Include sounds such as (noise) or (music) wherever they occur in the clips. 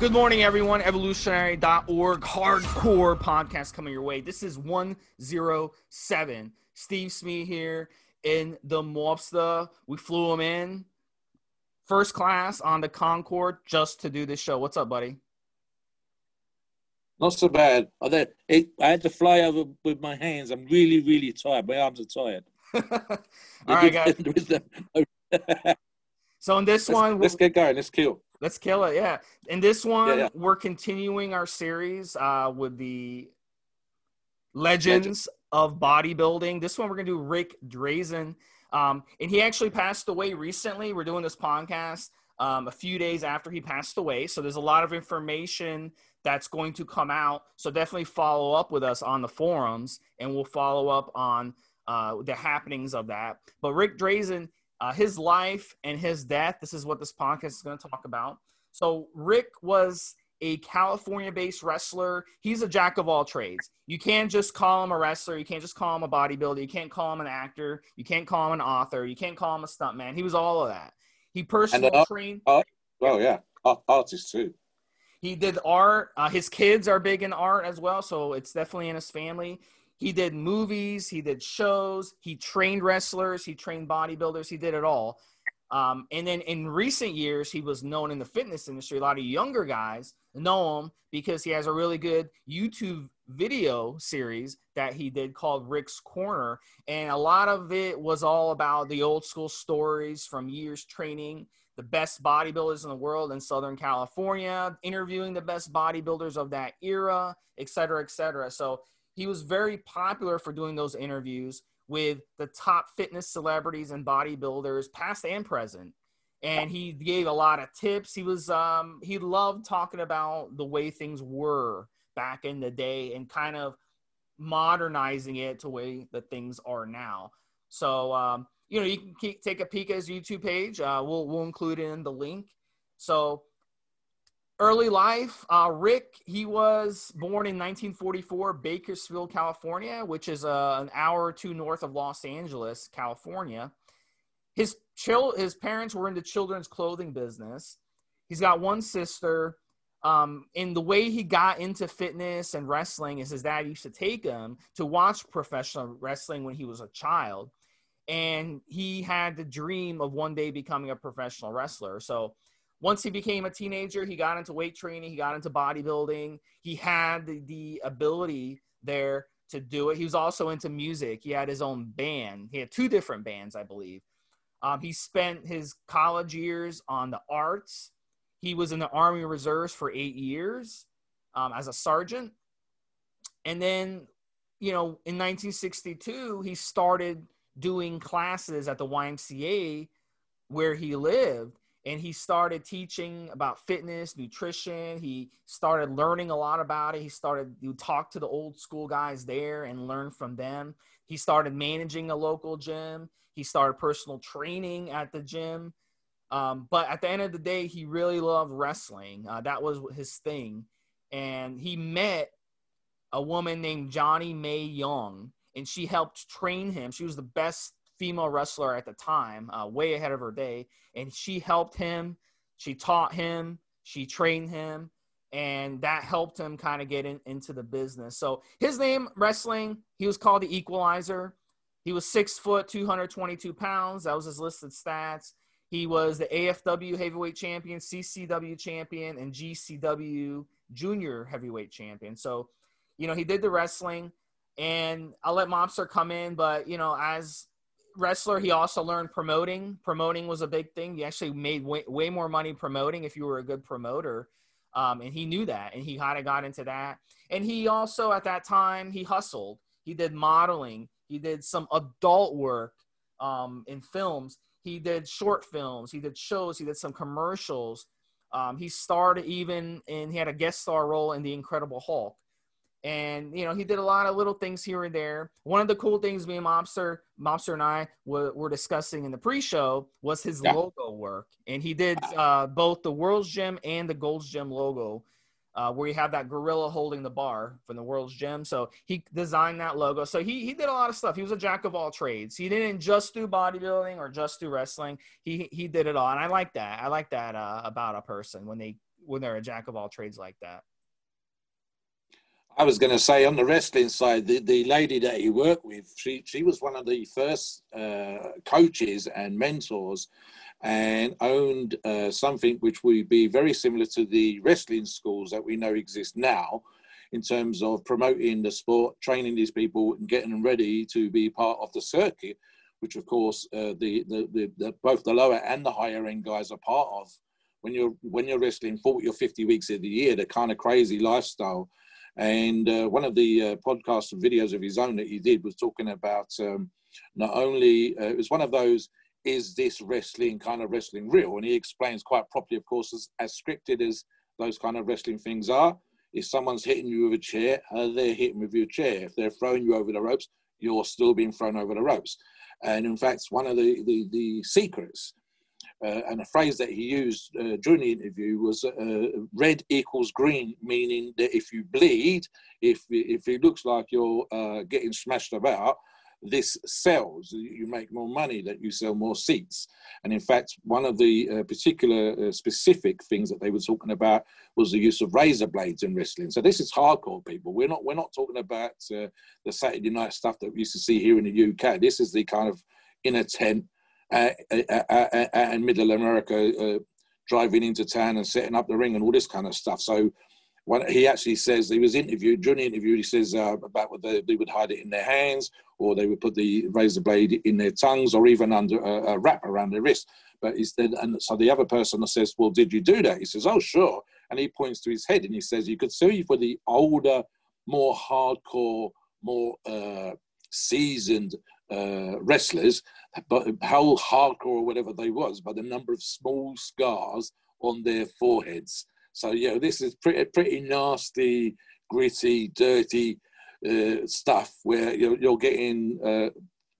Good morning, everyone. Evolutionary.org hardcore podcast coming your way. This is 107. Steve Smee here in the Mobster. We flew him in first class on the Concorde just to do this show. What's up, buddy? Not so bad. I had, it, I had to fly over with my hands. I'm really, really tired. My arms are tired. (laughs) All right, guys. (laughs) (laughs) so in this let's, one, let's get going. Let's kill. Let's kill it. Yeah. In this one, Yeah, yeah. we're continuing our series uh, with the legends Legends. of bodybuilding. This one, we're going to do Rick Drasin. Um, and he actually passed away recently. We're doing this podcast um, a few days after he passed away. So there's a lot of information that's going to come out. So definitely follow up with us on the forums and we'll follow up on uh, the happenings of that. But Rick Drasin, uh, his life and his death, this is what this podcast is going to talk about. So Rick was a California based wrestler. He's a jack of all trades. You can't just call him a wrestler. You can't just call him a bodybuilder. You can't call him an actor. You can't call him an author. You can't call him a stuntman. He was all of that. He personally uh, trained. Oh, yeah. Art, artist too. He did art. Uh, his kids are big in art as well, so it's definitely in his family. He did movies. He did shows. He trained wrestlers. He trained bodybuilders. He did it all. Um, and then in recent years, he was known in the fitness industry. A lot of younger guys know him because he has a really good YouTube video series that he did called Rick's Corner. And a lot of it was all about the old school stories from years training the best bodybuilders in the world in Southern California, interviewing the best bodybuilders of that era, et cetera, et cetera. So he was very popular for doing those interviews with the top fitness celebrities and bodybuilders, past and present. And he gave a lot of tips. He was um, he loved talking about the way things were back in the day and kind of modernizing it to the way that things are now. So um, you know, you can keep, take a peek at his YouTube page. Uh, we'll we'll include in the link. So early life, uh, Rick, he was born in 1944, Bakersfield, California, which is uh, an hour or two north of Los Angeles, California. His chil- his parents were in the children's clothing business. He's got one sister. Um, and the way he got into fitness and wrestling is his dad used to take him to watch professional wrestling when he was a child. And he had the dream of one day becoming a professional wrestler. So once he became a teenager, he got into weight training, he got into bodybuilding. He had the, the ability there to do it. He was also into music. He had his own band. He had two different bands, I believe. Um, he spent his college years on the arts. He was in the Army Reserves for eight years um, as a sergeant. And then, you know, in 1962, he started doing classes at the YMCA where he lived and he started teaching about fitness nutrition. He started learning a lot about it. He started you talk to the old school guys there and learn from them. He started managing a local gym. He started personal training at the gym. Um, but at the end of the day he really loved wrestling. Uh, that was his thing. And he met a woman named Johnnie Mae Young and she helped train him. She was the best female wrestler at the time, uh, way ahead of her day. And she helped him, she taught him, she trained him, and that helped him kind of get in, into the business. So his name, wrestling, he was called the Equalizer. He was six foot, 222 pounds. That was his listed stats. He was the AFW heavyweight champion, CCW champion, and GCW junior heavyweight champion. So, you know, he did the wrestling and I'll let Mobster come in, but you know, as wrestler, he also learned promoting. Promoting was a big thing. He actually made way, way more money promoting if you were a good promoter. Um, and he knew that and he kind of got into that. And he also, at that time, he hustled. He did modeling. He did some adult work um, in films. He did short films. He did shows. He did some commercials. Um, he starred even and he had a guest star role in The Incredible Hulk. And you know he did a lot of little things here and there. One of the cool things me and Mobster, Mobster and I were, were discussing in the pre-show was his yeah. logo work, and he did uh, both the World's Gym and the Gold's Gym logo. Uh, where you have that gorilla holding the bar from the world's gym. So he designed that logo. So he he did a lot of stuff. He was a jack of all trades. He didn't just do bodybuilding or just do wrestling. He he did it all, and I like that. I like that uh, about a person when they when they're a jack of all trades like that. I was going to say on the wrestling side, the, the lady that he worked with, she, she was one of the first uh, coaches and mentors and owned uh, something which would be very similar to the wrestling schools that we know exist now in terms of promoting the sport, training these people and getting them ready to be part of the circuit, which of course uh, the, the, the, the, both the lower and the higher end guys are part of. When you're when you're wrestling 40 or 50 weeks of the year, the kind of crazy lifestyle and uh, one of the uh, podcasts and videos of his own that he did was talking about um, not only, uh, it was one of those, is this wrestling kind of wrestling real? And he explains quite properly, of course, as, as scripted as those kind of wrestling things are. If someone's hitting you with a chair, uh, they're hitting with your chair. If they're throwing you over the ropes, you're still being thrown over the ropes. And in fact, one of the, the, the secrets uh, and a phrase that he used uh, during the interview was uh, red equals green, meaning that if you bleed, if, if it looks like you're uh, getting smashed about, this sells. You make more money, that you sell more seats. And in fact, one of the uh, particular uh, specific things that they were talking about was the use of razor blades in wrestling. So this is hardcore, people. We're not we're not talking about the Saturday night stuff that we used to see here in the UK. This is the kind of in a tent and Middle America driving into town and setting up the ring and all this kind of stuff. So when he actually says he was interviewed during the interview, he says uh, about what they, they, would hide it in their hands, or they would put the razor blade in their tongues, or even under a, a wrap around their wrist. But he's then, and so the other person says, "Well, did you do that?" He says, "Oh, sure," and he points to his head and he says, "You could see for the older, more hardcore, more uh, seasoned uh, wrestlers, but how hardcore or whatever they was, by the number of small scars on their foreheads. So yeah, this is pretty pretty nasty, gritty, dirty uh, stuff where you're, you're getting uh,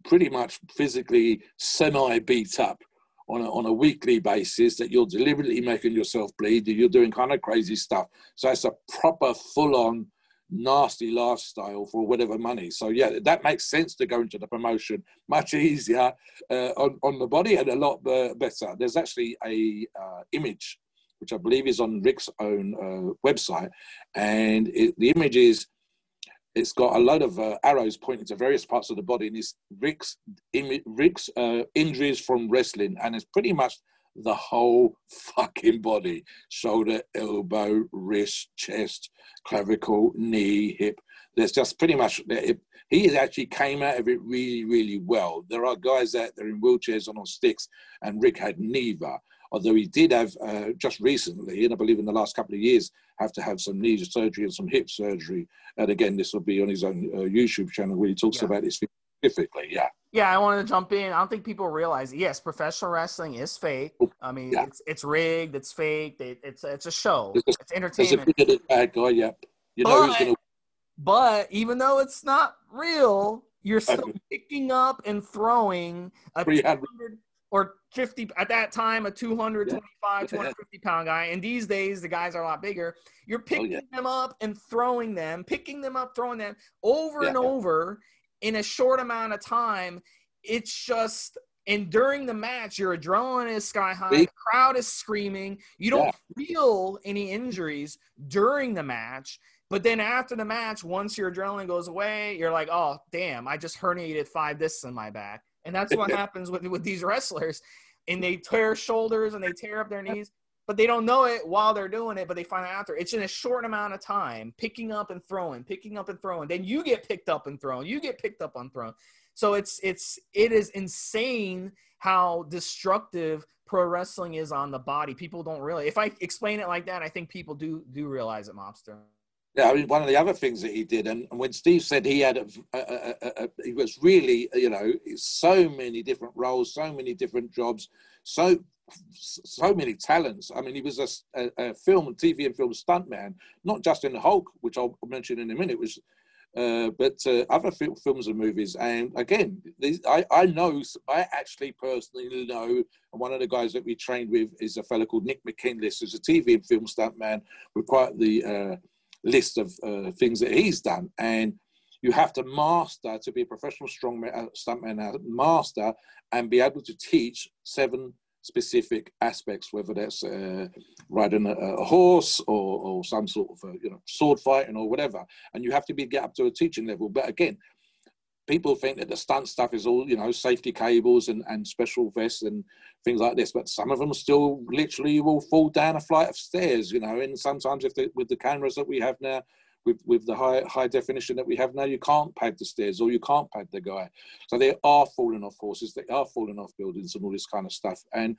pretty much physically semi beat up on a, on a weekly basis. That you're deliberately making yourself bleed. You're doing kind of crazy stuff. So it's a proper full on nasty lifestyle for whatever money. So yeah, that makes sense to go into the promotion much easier uh, on, on the body and a lot better. There's actually a uh, image which I believe is on Rick's own uh, website, and it, the image is it's got a lot of uh, arrows pointing to various parts of the body, and it's Rick's Rick's uh, injuries from wrestling, and it's pretty much the whole fucking body shoulder, elbow, wrist, chest, clavicle, knee, hip. There's just pretty much, he has actually came out of it really, really well. There are guys out there in wheelchairs and on sticks, and Rick had neither. Although he did have uh, just recently, and I believe in the last couple of years, have to have some knee surgery and some hip surgery. And again, this will be on his own uh, YouTube channel where he talks yeah. about this specifically. Yeah. Yeah, I wanted to jump in. I don't think people realize. Yes, professional wrestling is fake. Oh, I mean, yeah. it's it's rigged. It's fake. It, it's it's a show. It's, it's entertainment. There's a bad guy. Yep. You know but, gonna. But even though it's not real, you're still picking up and throwing a 300 or 50 at that time a 225 yeah. 250 pound guy and these days the guys are a lot bigger you're picking oh, yeah. them up and throwing them picking them up throwing them over yeah. and over in a short amount of time. It's just and during the match, your adrenaline is sky high. The crowd is screaming. You don't yeah. feel any injuries during the match. But then after the match, once your adrenaline goes away, you're like, oh, damn, I just herniated five discs in my back. And that's what (laughs) happens with, with these wrestlers. And they tear shoulders and they tear up their knees but they don't know it while they're doing it, but they find out after. It's in a short amount of time, picking up and throwing, picking up and throwing. Then you get picked up and thrown. You get picked up and thrown. So it's it's it is insane how destructive pro wrestling is on the body. People don't really. If I explain it like that, I think people do do realize it, mobster. Yeah, I mean, one of the other things that he did, and when Steve said he had, a, a, a, a, he was really, you know, so many different roles, so many different jobs, so so many talents. I mean, he was a, a, a film, TV and film stuntman, not just in the Hulk, which I'll mention in a minute, was uh, but uh, other films and movies. And again, these, I, I know, I actually personally know, one of the guys that we trained with is a fellow called Nick McKinless, who's a TV and film stuntman with quite the uh, list of uh, things that he's done. And you have to master to be a professional strongman, uh, stuntman, master, and be able to teach seven specific aspects, whether that's uh, riding a, a horse or, or, some sort of a, you know sword fighting or whatever. And you have to be get up to a teaching level. But again, people think that the stunt stuff is all you know safety cables and, and special vests and things like this. But some of them still literally will fall down a flight of stairs. You know, and sometimes if they, with the cameras that we have now with, with the high high definition that we have now, you can't pad the stairs or you can't pad the guy. So they are falling off horses, they are falling off buildings and all this kind of stuff. And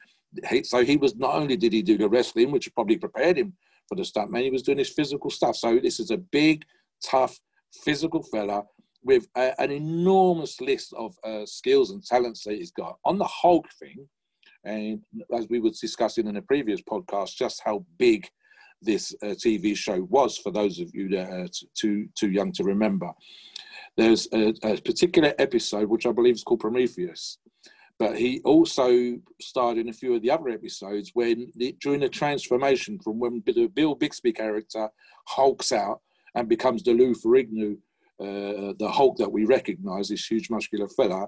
he, so he was not only did he do the wrestling, which probably prepared him for the stunt man, he was doing his physical stuff. So this is a big, tough, physical fella with a, an enormous list of uh, skills and talents that he's got. On the Hulk thing, and as we were discussing in a previous podcast, just how big this uh, TV show was for those of you that are too too young to remember. There's a, a, particular episode which I believe is called Prometheus, but he also starred in a few of the other episodes when the, during the transformation from when the Bill Bixby character hulks out and becomes the Lou Ferrigno, uh, the Hulk that we recognise, this huge muscular fella.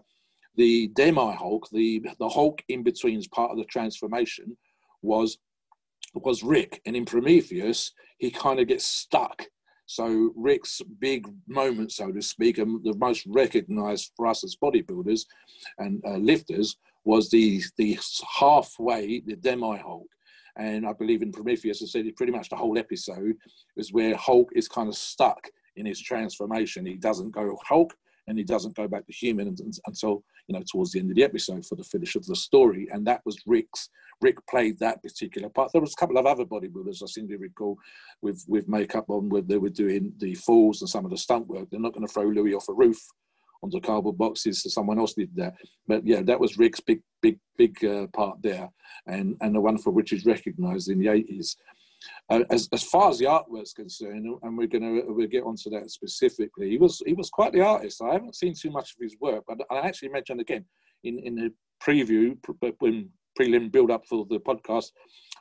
The Demi Hulk, the the Hulk in between as part of the transformation, was was Rick. And in Prometheus, he kind of gets stuck. So Rick's big moment, so to speak, and the most recognized for us as bodybuilders and uh, lifters was the the halfway, the Demi Hulk. And I believe in Prometheus, I said pretty much the whole episode is where Hulk is kind of stuck in his transformation. He doesn't go Hulk and he doesn't go back to human until you know towards the end of the episode for the finish of the story. And that was Rick's Rick played that particular part. There was a couple of other bodybuilders I seem to recall with with makeup on where they were doing the falls and some of the stunt work. They're not going to throw Louis off a roof onto cardboard boxes, so someone else did that. But yeah, that was Rick's big, big, big uh, part there, and and the one for which he's recognised in the eighties. As, as far as the artwork's concerned, and we're going to we'll get onto that specifically. He was he was quite the artist. I haven't seen too much of his work, but I actually mentioned again in in the preview when prelim build up for the podcast,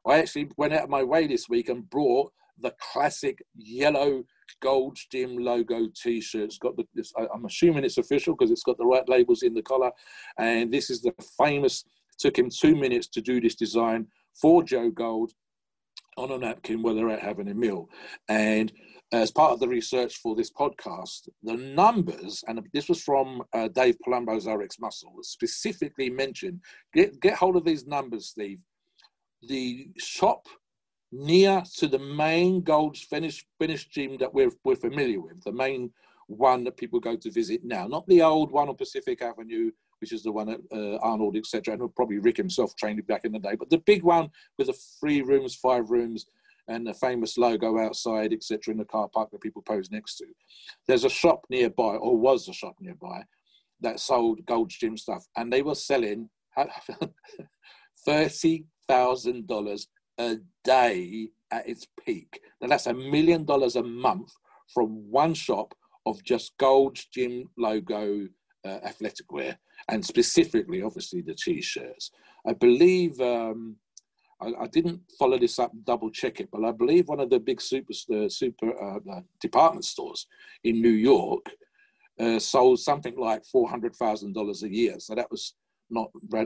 I actually went out of my way this week and brought the classic yellow gold Gym logo T-shirt. Got the. This, I, am assuming it's official because it's got the right labels in the collar, and this is the famous. Took him two minutes to do this design for Joe Gold on a napkin while they're out having a meal, and as part of the research for this podcast, the numbers, and this was from uh, Dave Palumbo's RX Muscle, specifically mentioned, get, get hold of these numbers, Steve. The shop near to the main Gold's Finish, finish gym that we're, we're familiar with, the main one that people go to visit now, not the old one on Pacific Avenue, which is the one at uh, Arnold, etc., and probably Rick himself trained it back in the day, but the big one with the three rooms, five rooms, and the famous logo outside, etc., in the car park that people pose next to. There's a shop nearby, or was a shop nearby, that sold Gold's Gym stuff, and they were selling (laughs) thirty thousand dollars a day at its peak. Now that's a million dollars a month from one shop of just Gold's Gym logo uh, athletic wear, and specifically, obviously, the t-shirts. I believe. Um, I, I, didn't follow this up and double check it, but I believe one of the big super uh, super uh, department stores in New York uh, sold something like four hundred thousand dollars a year. So that was not uh,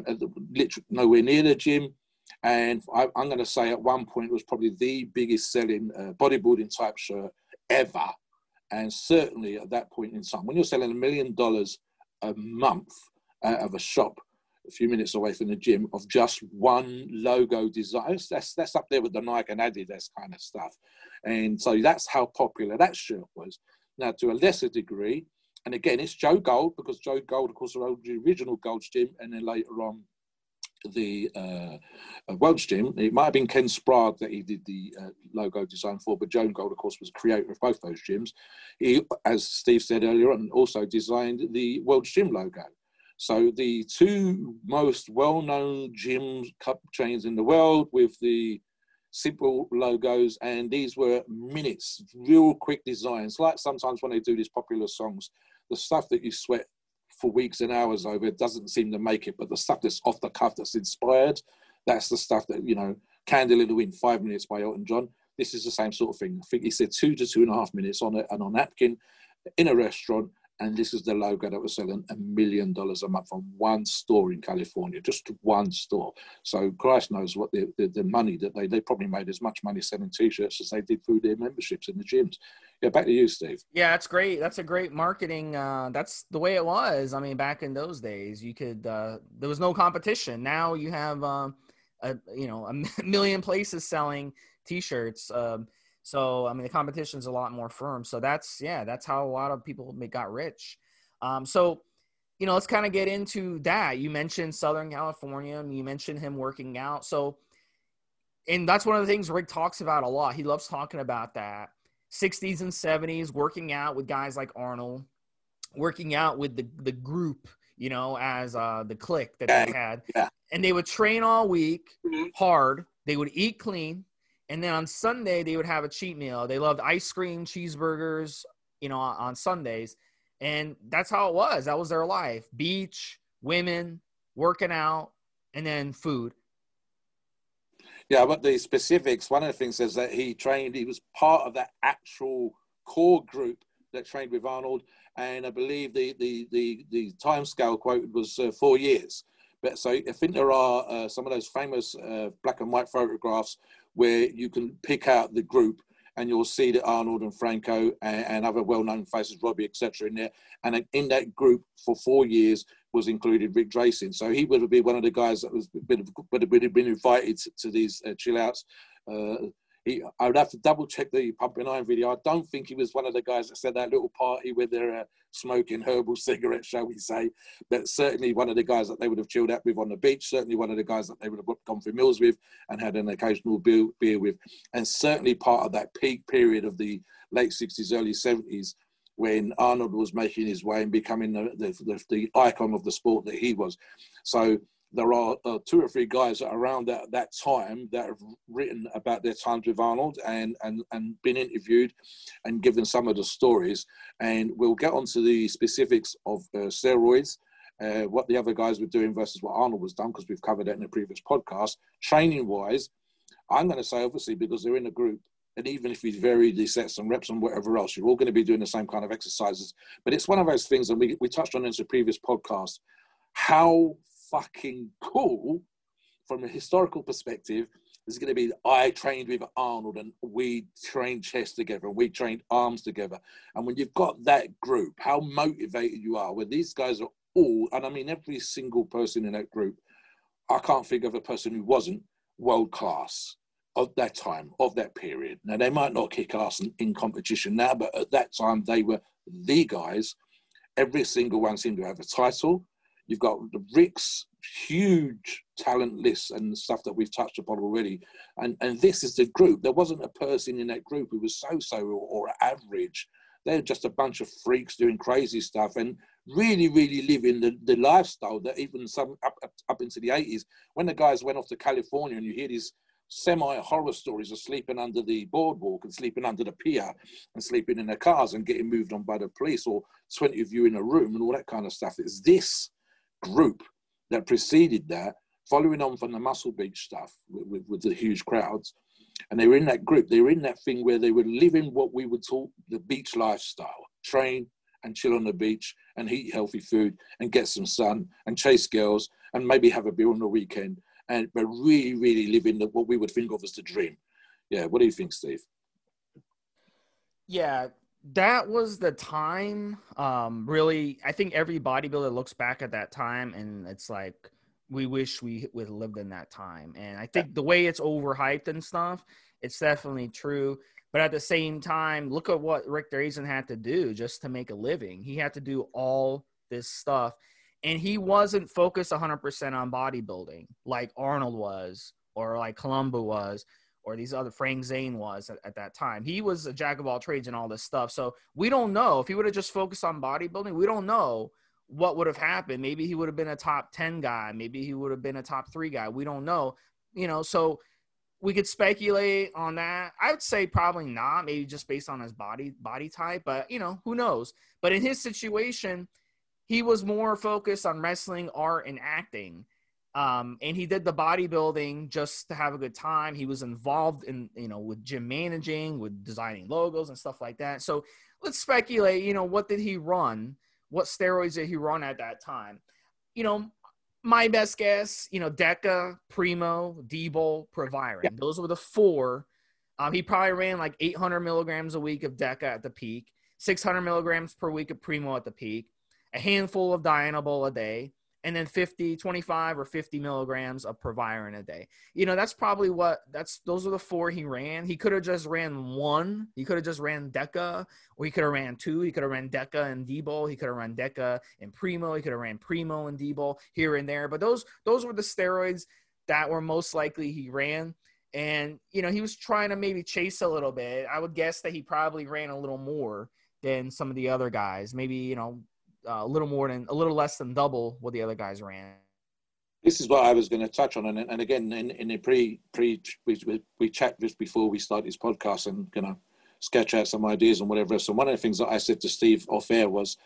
literally nowhere near the gym. And I, am going to say at one point it was probably the biggest selling uh, bodybuilding type shirt ever. And certainly at that point in time, when you're selling a million dollars a month out of a shop a few minutes away from the gym of just one logo design. That's that's up there with the Nike and Adidas kind of stuff. And so that's how popular that shirt was. Now, to a lesser degree, and again, it's Joe Gold because Joe Gold, of course, the original Gold's Gym, and then later on the uh, uh, Gym. It might have been Ken Sprague that he did the uh, logo design for, but Joe Gold, of course, was creator of both those gyms. He, as Steve said earlier on, also designed the World's Gym logo. So the two most well-known gym cup chains in the world with the simple logos, and these were minutes, real quick designs. Like sometimes when they do these popular songs, the stuff that you sweat for weeks and hours over doesn't seem to make it, but the stuff that's off the cuff that's inspired, that's the stuff that you know. Candle in the Wind, five minutes by Elton John. This is the same sort of thing. I think he said two to two and a half minutes on and on napkin in a restaurant and this is the logo that was selling a million dollars a month from one store in California, just one store. So Christ knows what the, the, the, money that they, they probably made as much money selling t-shirts as they did through their memberships in the gyms. Yeah, back to you, Steve. Yeah, that's great. That's a great marketing. Uh, that's the way it was. I mean, back in those days, you could, uh, there was no competition. Now you have, uh, a, you know, a (laughs) million places selling t-shirts. Um, so I mean, the competition's a lot more firm. So that's yeah, that's how a lot of people got rich. Um, so you know, let's kind of get into that. You mentioned Southern California. and You mentioned him working out. So, and that's one of the things Rick talks about a lot. He loves talking about that. 60s and 70s, working out with guys like Arnold, working out with the the group, you know, as uh, the clique that they had, yeah. and they would train all week mm-hmm. hard. They would eat clean and then on Sunday, they would have a cheat meal. They loved ice cream, cheeseburgers, you know, on Sundays. And that's how it was. That was their life beach, women, working out, and then food. Yeah, but the specifics, one of the things is that he trained, he was part of that actual core group that trained with Arnold. And I believe the, the, the, the time scale quoted was uh, four years. But so I think there are uh, some of those famous uh, black and white photographs where you can pick out the group and you'll see that Arnold and Franco and, and other well-known faces, Robbie, etc., in there. And in that group for four years was included Rick Drasin. So he would have been one of the guys that was would have been invited to, to these uh, chill outs. Uh, he, I would have to double check the Pumping Iron video. I don't think he was one of the guys that said that little party where they're uh, smoking herbal (laughs) cigarettes, shall we say. But certainly one of the guys that they would have chilled out with on the beach. Certainly one of the guys that they would have gone for meals with and had an occasional beer, beer with. And certainly part of that peak period of the late 60s, early 70s when Arnold was making his way and becoming the, the, the, the icon of the sport that he was. So there are uh, two or three guys around that, that time that have written about their times with Arnold and, and, and been interviewed and given some of the stories. And we'll get onto the specifics of uh, steroids, uh, what the other guys were doing versus what Arnold was done, because we've covered that in a previous podcast. Training wise, I'm going to say, obviously, because they're in a group, and even if we vary the sets and reps and whatever else, you're all going to be doing the same kind of exercises. But it's one of those things, and we, we touched on in the previous podcast, how fucking cool from a historical perspective is going to be I trained with Arnold and we trained chest together and we trained arms together. And when you've got that group, how motivated you are, when these guys are all, and I mean every single person in that group, I can't think of a person who wasn't world class of that time, of that period. Now, they might not kick ass in, in competition now, but at that time, they were the guys. Every single one seemed to have a title You've got the Rick's huge talent list and stuff that we've touched upon already. And, and this is the group. There wasn't a person in that group who was so so or, or average. They're just a bunch of freaks doing crazy stuff and really, really living the, the lifestyle that even some up, up, up into the 80s, when the guys went off to California and you hear these semi horror stories of sleeping under the boardwalk and sleeping under the pier and sleeping in their cars and getting moved on by the police or 20 of you in a room and all that kind of stuff. It's this group that preceded that, following on from the Muscle Beach stuff with, with, with, the huge crowds. And they were in that group, they were in that thing where they were living what we would call the beach lifestyle train and chill on the beach and eat healthy food and get some sun and chase girls and maybe have a beer on the weekend. And but really, really living the, what we would think of as the dream. Yeah, what do you think, Steve? Yeah, that was the time um really i think every bodybuilder looks back at that time and it's like we wish we would have lived in that time. And i think the way it's overhyped and stuff it's definitely true. But at the same time look at what rick Drasin had to do just to make a living. He had to do all this stuff. And he wasn't focused 100% on bodybuilding like arnold was or like columbu was or these other Frank Zane was at, at, that time. He was a jack of all trades and all this stuff. So we don't know if he would have just focused on bodybuilding. We don't know what would have happened. Maybe he would have been a top 10 guy. Maybe he would have been a top three guy. We don't know. You know, so we could speculate on that. I would say probably not, maybe just based on his body body type, but you know, who knows. But in his situation, he was more focused on wrestling, art, and acting. Um, and he did the bodybuilding just to have a good time. He was involved in, you know, with gym managing, with designing logos and stuff like that. So let's speculate, you know, what did he run? What steroids did he run at that time? You know, my best guess, you know, Deca, Primo, Dbol, Proviron. Yeah. Those were the four. Um, he probably ran like 800 milligrams a week of Deca at the peak, 600 milligrams per week of Primo at the peak, a handful of Dianabol a day, and then 50 25 or 50 milligrams of proviron a day. You know that's probably what that's those are the four he ran. He could have just ran one. He could have just ran deca or he could have ran two. He could have ran deca and dbol. He could have ran deca and primo. He could have ran primo and dbol here and there. But those those were the steroids that were most likely he ran. And you know he was trying to maybe chase a little bit. I would guess that he probably ran a little more than some of the other guys. Maybe you know uh, a little more than a little less than double what the other guys ran. This is what I was going to touch on, and, and again, in, in the pre pre we, we, we chat just before we start this podcast, and you know, sketch out some ideas and whatever. So one of the things that I said to Steve off air was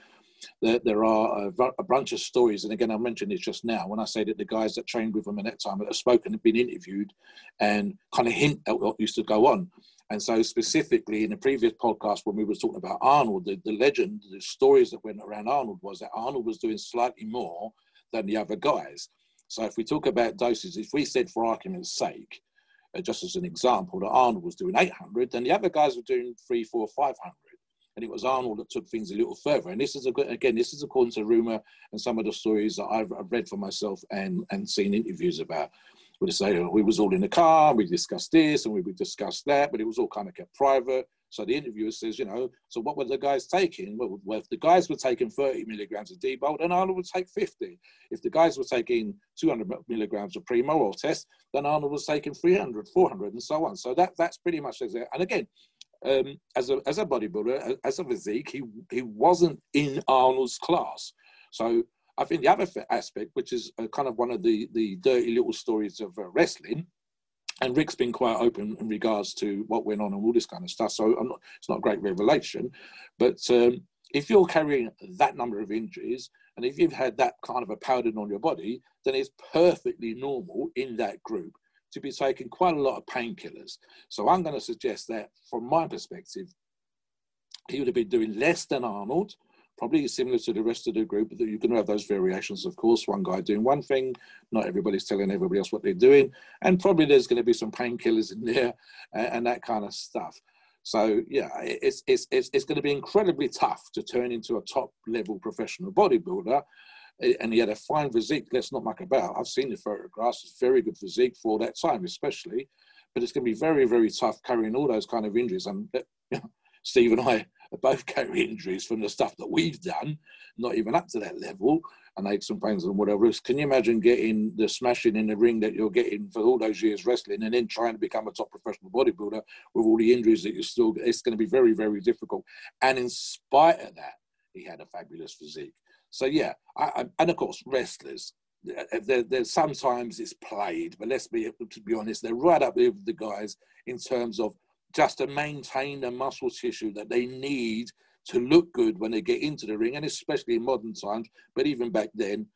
that there are a, a, bunch of stories, and again, I mentioned it just now when I say that the guys that trained with him at that time that have spoken have been interviewed and kind of hint at what used to go on. And so, specifically in the previous podcast, when we were talking about Arnold, the, the legend, the stories that went around Arnold was that Arnold was doing slightly more than the other guys. So, if we talk about doses, if we said for argument's sake, uh, just as an example, that Arnold was doing 800, then the other guys were doing three, four, 500. And it was Arnold that took things a little further. And this is, a, again, this is according to rumor and some of the stories that I've, I've read for myself and, and seen interviews about would say we was all in the car, we discussed this and we would discuss that, but it was all kind of kept private. So the interviewer says, you know, so what were the guys taking? Well, if the guys were taking 30 milligrams of Dbol, then Arnold would take 50. If the guys were taking 200 milligrams of Primo or test, then Arnold was taking 300, 400, and so on. So that that's pretty much it. And again, um, as a as a bodybuilder, as a physique, he he wasn't in Arnold's class. So I think the other aspect, which is uh, kind of one of the, the dirty little stories of uh, wrestling, and Rick's been quite open in regards to what went on and all this kind of stuff. So not, it's not a great revelation, but um, if you're carrying that number of injuries and if you've had that kind of a powder on your body, then it's perfectly normal in that group to be taking quite a lot of painkillers. So I'm going to suggest that, from my perspective, he would have been doing less than Arnold probably similar to the rest of the group. That you can have those variations, of course. One guy doing one thing, not everybody's telling everybody else what they're doing, and probably there's going to be some painkillers in (laughs) there and, and, that kind of stuff. So yeah, it's, it's it's it's going to be incredibly tough to turn into a top level professional bodybuilder. And he had a fine physique. Let's not muck about. I've seen the photographs. It's very good physique for that time, especially. But it's going to be very, very tough carrying all those kind of injuries. And (laughs) Steve and I both (laughs) carry injuries from the stuff that we've done, not even up to that level, and aches and pains and whatever. else. Can you imagine getting the smashing in the ring that you're getting for all those years wrestling and then trying to become a top professional bodybuilder with all the injuries that you still It's going to be very, very difficult. And in spite of that, he had a fabulous physique. So, yeah, I, I, and of course, wrestlers. Uh, there, sometimes it's played, but let's be to be honest, they're right up there with the guys in terms of just to maintain the muscle tissue that they need to look good when they get into the ring, and especially in modern times, but even back then,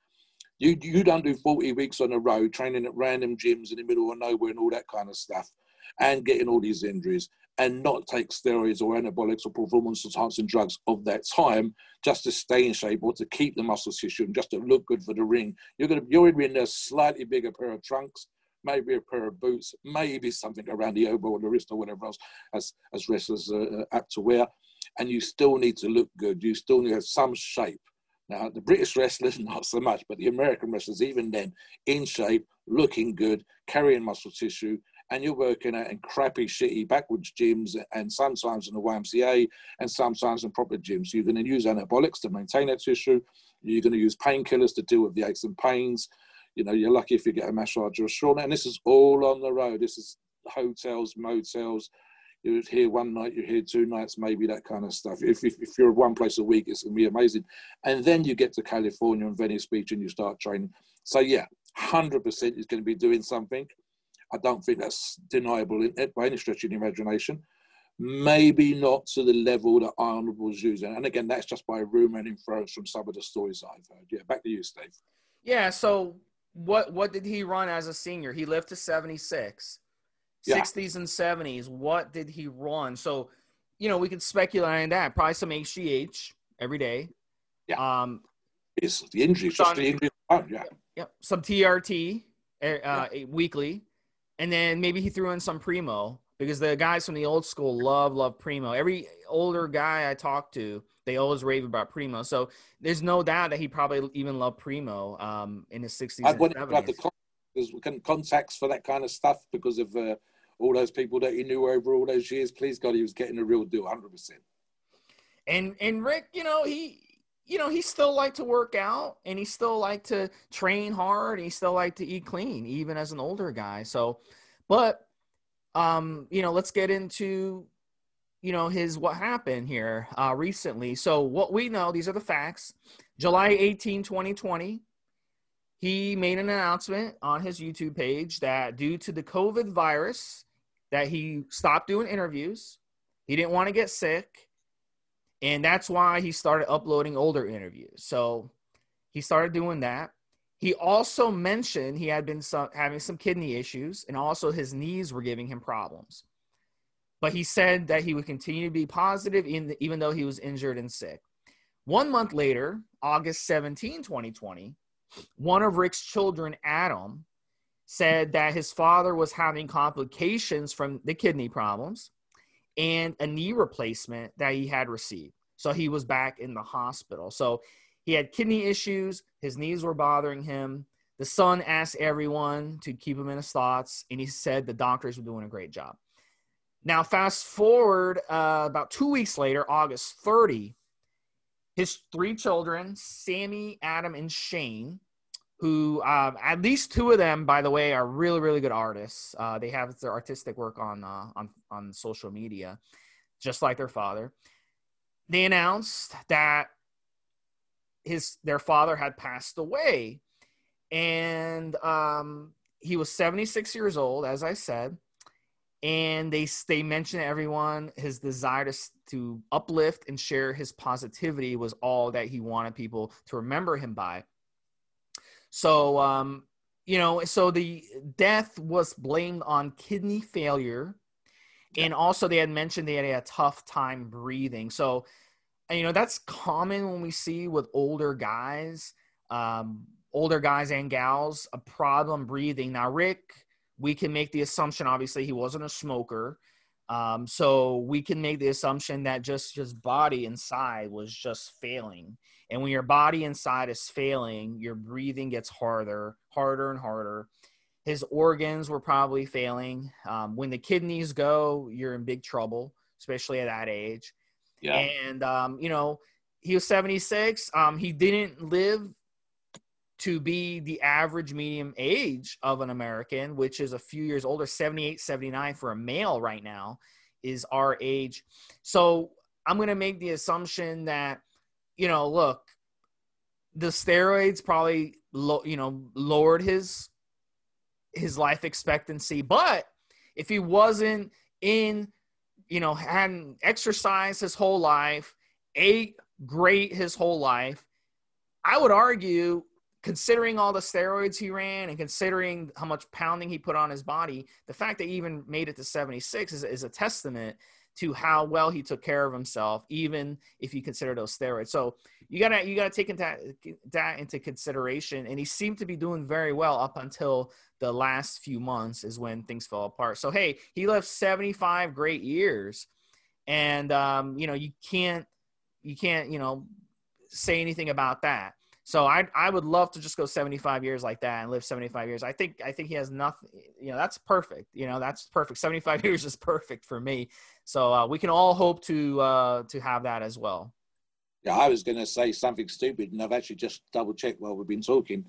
you you don't do 40 weeks on a row training at random gyms in the middle of nowhere and all that kind of stuff, and getting all these injuries, and not take steroids or anabolics or performance enhancing drugs of that time just to stay in shape or to keep the muscle tissue and just to look good for the ring. You're gonna you're in a slightly bigger pair of trunks maybe a pair of boots, maybe something around the elbow or the wrist or whatever else as, as wrestlers are apt to wear. And you still need to look good. You still need to have some shape. Now, the British wrestlers, (laughs) not so much, but the American wrestlers, even then, in shape, looking good, carrying muscle tissue, and you're working out in crappy, shitty, backwards gyms, and sometimes in the YMCA, and sometimes in proper gyms. You're going to use anabolics to maintain that tissue. You're going to use painkillers to deal with the aches and pains. You know, you're lucky if you get a massage or a sauna. And this is all on the road. This is hotels, motels, You're here one night, you're here two nights, maybe that kind of stuff. If, if, if you're one place a week, it's going to be amazing. And then you get to California and Venice Beach and you start training. So, yeah, 100% is going to be doing something. I don't think that's deniable by any stretch of the imagination. Maybe not to the level that Arnold was using. And again, that's just by rumor and inference from some of the stories I've heard. Yeah, back to you, Steve. Yeah, so what what did he run as a senior? He lived to 76. Yeah. 60s and 70s. What did he run? So, you know, we could speculate on that. Probably some HGH every day. Yeah. Um, it's the injury, just the injury. Oh, yeah. Yeah. Some TRT uh, yeah. weekly. And then maybe he threw in some Primo because the guys from the old school love, love Primo. Every older guy I talk to, they always rave about Primo. So there's no doubt that he probably even loved Primo um, in his 60s. I wouldn't have the contacts for that kind of stuff because of uh, all those people that he knew over all those years. Please God, he was getting a real deal, 100%. And and Rick, you know, he you know, he still liked to work out and he still liked to train hard and he still liked to eat clean, even as an older guy. So, but, um, you know, let's get into you know his what happened here uh, recently. So what we know, these are the facts. July 18, 2020, he made an announcement on his YouTube page that due to the COVID virus, that he stopped doing interviews. He didn't want to get sick, and that's why he started uploading older interviews. So he started doing that. He also mentioned he had been some, having some kidney issues, and also his knees were giving him problems. But he said that he would continue to be positive in even though he was injured and sick. One month later, August 17, 2020, one of Rick's children, Adam, said that his father was having complications from the kidney problems and a knee replacement that he had received. So he was back in the hospital. So he had kidney issues, his knees were bothering him. The son asked everyone to keep him in his thoughts, and he said the doctors were doing a great job. Now, fast forward uh, about two weeks later, August 30, his three children, Sammy, Adam, and Shane, who um, at least two of them, by the way, are really, really good artists. Uh, they have their artistic work on, uh, on, on social media, just like their father. They announced that his their father had passed away, and um, he was 76 years old, as I said and they they mentioned to everyone his desire to, to uplift and share his positivity was all that he wanted people to remember him by. So um you know so the death was blamed on kidney failure and also they had mentioned they had a tough time breathing. So you know that's common when we see with older guys um older guys and gals a problem breathing. Now rick we can make the assumption obviously he wasn't a smoker. Um, so we can make the assumption that just his body inside was just failing. And when your body inside is failing your breathing gets harder harder and harder. His organs were probably failing. Um, when the kidneys go you're in big trouble especially at that age. Yeah. and um, you know he was 76 um, he didn't live to be the average medium age of an American, which is a few years older, 78, 79 for a male right now, is our age. So I'm going to make the assumption that, you know, look, the steroids probably, lo- you know, lowered his his life expectancy, but if he wasn't in, you know, hadn't exercised his whole life, ate great his whole life, I would argue considering all the steroids he ran and considering how much pounding he put on his body, the fact that he even made it to 76 is, is a testament to how well he took care of himself, even if you consider those steroids. So you gotta you gotta take into, that into consideration. And he seemed to be doing very well up until the last few months is when things fell apart. So hey, he lived 75 great years, and um, you know you can't you can't you know say anything about that. So I I would love to just go 75 years like that and live 75 years. I think I think he has nothing. You know, that's perfect. You know, that's perfect. 75 (laughs) years is perfect for me. So uh, we can all hope to uh, to have that as well. Yeah, I was going to say something stupid, and I've actually just double checked while we've been talking.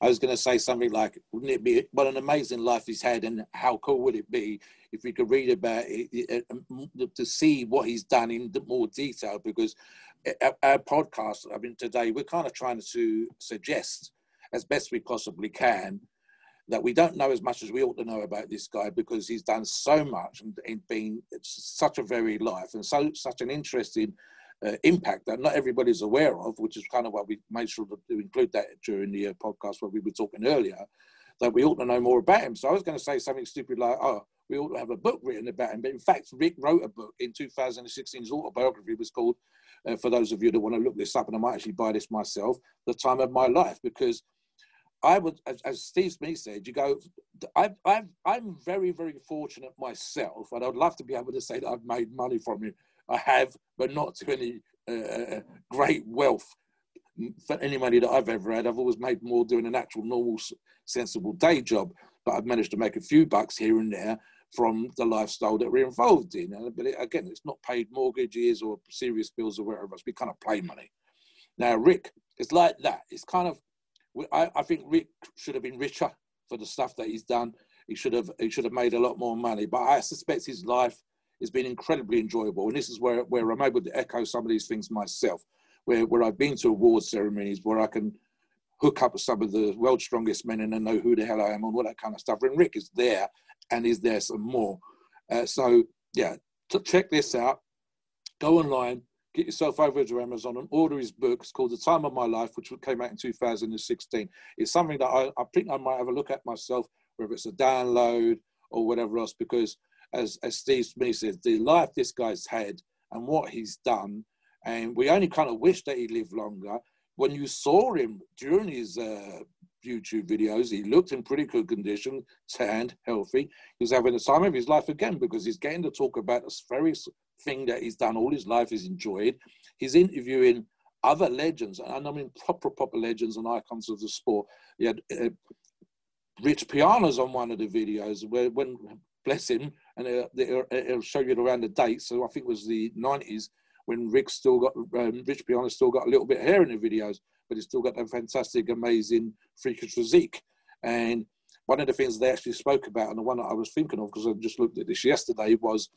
I was going to say something like, "Wouldn't it be what an amazing life he's had, and how cool would it be if we could read about it, um, to see what he's done in more detail?" Because our podcast, I mean, today we're kind of trying to suggest as best we possibly can that we don't know as much as we ought to know about this guy because he's done so much and, been such a varied life and so such an interesting uh, impact that not everybody's aware of, which is kind of why we made sure to, include that during the uh, podcast where we were talking earlier, that we ought to know more about him. So I was going to say something stupid like, oh, we ought to have a book written about him. But in fact, Rick wrote a book in 2016. His autobiography was called, uh, for those of you that want to look this up, and I might actually buy this myself, The Time of My Life, because I would, as, as Steve Smith said, you go, I, I'm very, very fortunate myself, and I'd love to be able to say that I've made money from it I have, but not to any uh, uh, great wealth for any money that I've ever had. I've always made more doing an actual normal, sensible day job, but I've managed to make a few bucks here and there from the lifestyle that we're involved in. But again, it's not paid mortgages or serious bills or whatever else. We kind of play money. Now, Rick, it's like that. It's kind of, I, I think Rick should have been richer for the stuff that he's done. He should have he should have made a lot more money. But I suspect his life has been incredibly enjoyable. And this is where, where I'm able to echo some of these things myself, where, where I've been to award ceremonies where I can hook up with some of the world's strongest men and then know who the hell I am and all that kind of stuff. And Rick is there and is there some more. Uh, so, yeah, to check this out. Go online, get yourself over to Amazon and order his book. It's called The Time of My Life, which came out in 2016. It's something that I, I think I might have a look at myself, whether it's a download or whatever else, because as, as Steve Smith says, the life this guy's had and what he's done. And we only kind of wish that he lived longer. When you saw him during his uh, YouTube videos, he looked in pretty good condition, tanned, healthy. He was having the time of his life again because he's getting to talk about this very thing that he's done all his life, he's enjoyed. He's interviewing other legends, and I mean proper, proper legends and icons of the sport. He had uh, Rich Piana's on one of the videos where when bless him, and uh, it'll, uh, uh, it'll, show you around the date. So I think it was the 90s when Rick still got, um, Rich Piana still got a little bit of hair in the videos, but he's still got that fantastic, amazing freakish physique. And one of the things they actually spoke about, and the one that I was thinking of, because I just looked at this yesterday, was,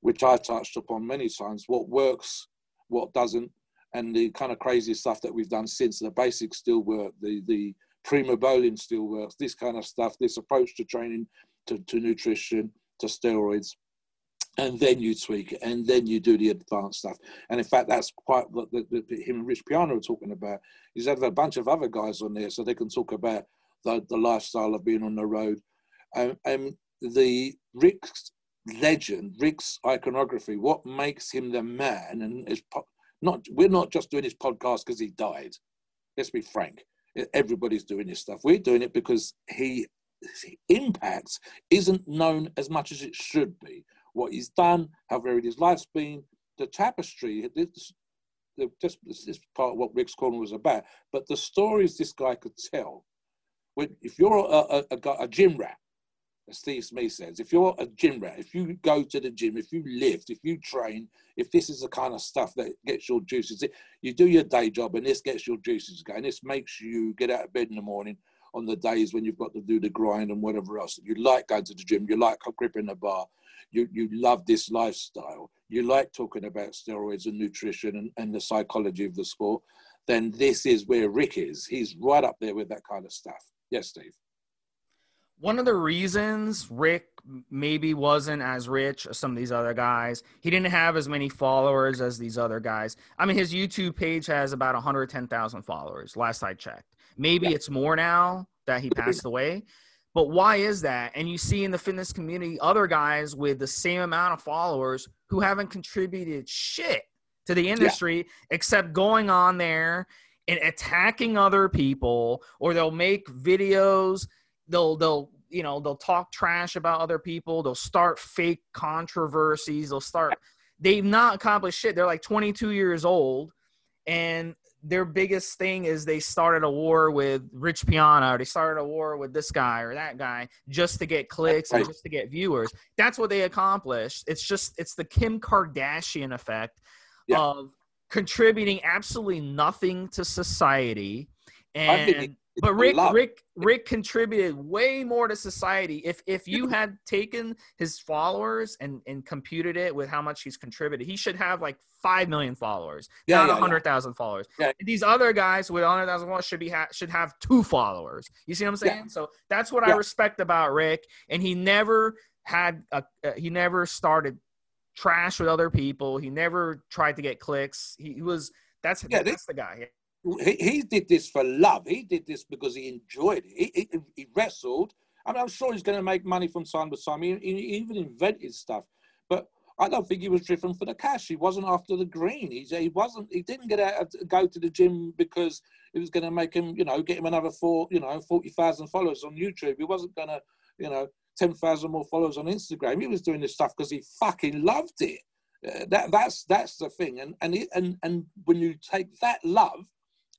which I touched upon many times, what works, what doesn't, and the kind of crazy stuff that we've done since. The basics still work, the, the Primobolan still works, this kind of stuff, this approach to training to, to nutrition, to steroids, and then you tweak it, and then you do the advanced stuff. And in fact, that's quite what the, the, the, him and Rich Piana are talking about. He's had a bunch of other guys on there, so they can talk about the, the lifestyle of being on the road. Um, and the Rick's legend, Rick's iconography, what makes him the man, and is not we're not just doing this podcast because he died. Let's be frank. Everybody's doing this stuff. We're doing it because he impact isn't known as much as it should be. What he's done, how varied his life's been, the tapestry, this, just this is part of what Rick's Corner was about. But the stories this guy could tell, when, if you're a, a, a, a gym rat, as Steve Smith says, if you're a gym rat, if you go to the gym, if you lift, if you train, if this is the kind of stuff that gets your juices, you do your day job and this gets your juices going, this makes you get out of bed in the morning on the days when you've got to do the grind and whatever else. You like going to the gym, you like gripping the bar, you, you love this lifestyle, you like talking about steroids and nutrition and, and the psychology of the sport, then this is where Rick is. He's right up there with that kind of stuff. Yes, Steve. One of the reasons Rick maybe wasn't as rich as some of these other guys, he didn't have as many followers as these other guys. I mean, his YouTube page has about 110,000 followers, last I checked. Maybe yeah. it's more now that he passed away. But why is that? And you see in the fitness community other guys with the same amount of followers who haven't contributed shit to the industry yeah. except going on there and attacking other people or they'll make videos they'll they'll you know they'll talk trash about other people they'll start fake controversies they'll start they've not accomplished shit they're like 22 years old and their biggest thing is they started a war with Rich Piana or they started a war with this guy or that guy just to get clicks and just to get viewers. That's what they accomplished. It's just it's the Kim Kardashian effect yeah. of contributing absolutely nothing to society. And but Rick. Rick Rick contributed way more to society. If if you had taken his followers and and computed it with how much he's contributed, he should have like five million followers, Yeah, not a yeah. hundred thousand followers. Yeah. These other guys with hundred thousand followers should be ha- should have two followers. You see what I'm saying? So that's what I respect about Rick, and he never had a uh, he never started trash with other people. He never tried to get clicks. He, he was that's Yeah, that's the guy. He, he did this for love. He did this because he enjoyed it. He, he, he wrestled. I mean, I'm sure he's going to make money from time to time. He, he even invented stuff, but I don't think he was driven for the cash. He wasn't after the green. He, he wasn't. He didn't get out of, go to the gym because it was going to make him, you know, get him another four, you know, forty thousand followers on YouTube. He wasn't going to, you know, ten thousand more followers on Instagram. He was doing this stuff because he fucking loved it. Uh, that that's that's the thing. And and and and when you take that love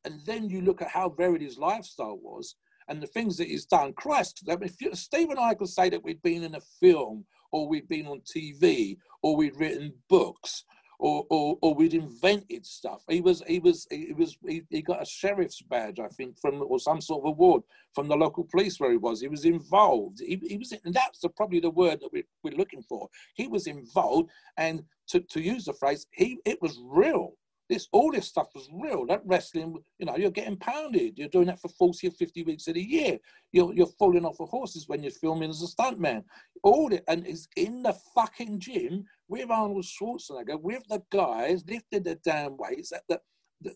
and then you look at how varied his lifestyle was and the things that he's done. Christ, if you, Steve and I could say that we'd been in a film or we'd been on TV or we'd written books or, or, or we'd invented stuff. He was, he was, he was, he, he got a sheriff's badge, I think, from or some sort of award from the local police where he was. He was involved. He, he was, and that's the, probably the word that we, we're looking for. He was involved, and to, to use the phrase, he it was real. This all this stuff was real. That wrestling, you know, you're getting pounded. You're doing that for 40 or 50 weeks of the year. You're you're falling off of horses when you're filming as a stuntman. All it and it's in the fucking gym with Arnold Schwarzenegger, with the guys lifting the damn weights at the,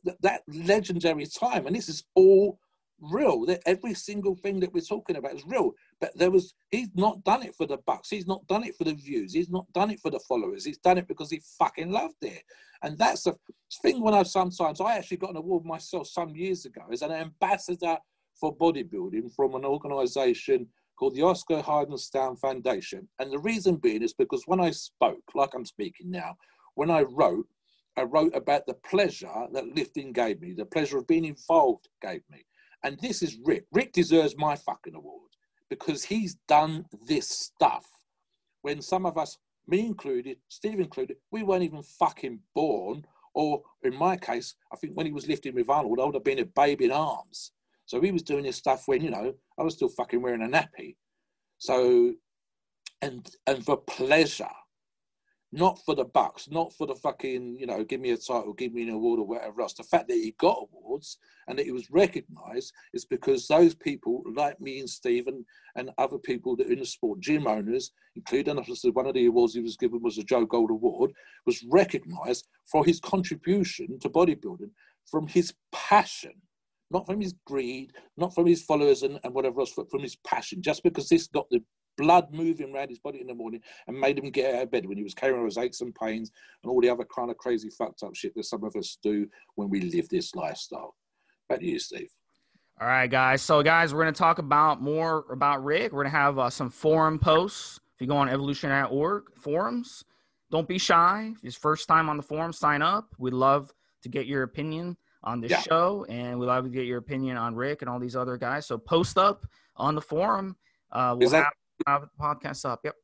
that, that legendary time. And this is all real. That every single thing that we're talking about is real. But there was he's not done it for the bucks. He's not done it for the views. He's not done it for the followers. He's done it because he fucking loved it. And that's the thing when I sometimes I actually got an award myself some years ago as an ambassador for bodybuilding from an organization called the Oscar Heidenstein Foundation. And the reason being is because when I spoke, like I'm speaking now, when I wrote, I wrote about the pleasure that lifting gave me, the pleasure of being involved gave me. And this is Rick. Rick deserves my fucking award because he's done this stuff when some of us, me included, Steve included, we weren't even fucking born. Or in my case, I think when he was lifting with Arnold, I would have been a baby in arms. So he was doing this stuff when, you know, I was still fucking wearing a nappy. So, and and for pleasure, not for the bucks, not for the fucking, you know, give me a title, give me an award or whatever else. The fact that he got awards and that he was recognized is because those people, like me and Stephen and other people that are in the sport, gym owners, including one of the awards he was given was the Joe Gold Award, was recognized for his contribution to bodybuilding from his passion. Not from his greed, not from his followers and, and whatever else, but from his passion. Just because this got the blood moving around his body in the morning and made him get out of bed when he was carrying those aches and pains and all the other kind of crazy fucked up shit that some of us do when we live this lifestyle. Back to you, Steve. All right, guys. So, guys, we're going to talk about more about Rick. We're going to have uh, some forum posts. If you go on evolution.org forums, don't be shy. If it's first time on the forum, sign up. We'd love to get your opinion on this Yeah. show, and we'd love to get your opinion on Rick and all these other guys. So, post up on the forum. Uh, we'll Is that- have, have the podcast up. Yep.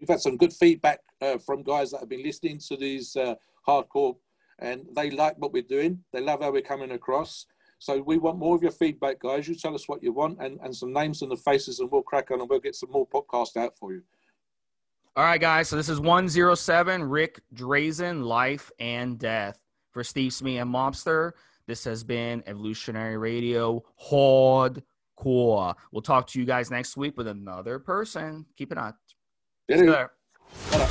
We've had some good feedback uh, from guys that have been listening to these uh, hardcore and they like what we're doing. They love how we're coming across. So we want more of your feedback, guys. You tell us what you want and, and some names and the faces, and we'll crack on and we'll get some more podcast out for you. All right, guys. So this is 107 Rick Drasin, Life and Death. For Steve Smee and Mobster, this has been Evolutionary Radio Hardcore. We'll talk to you guys next week with another person. Keep it on. Anyway, There. bye.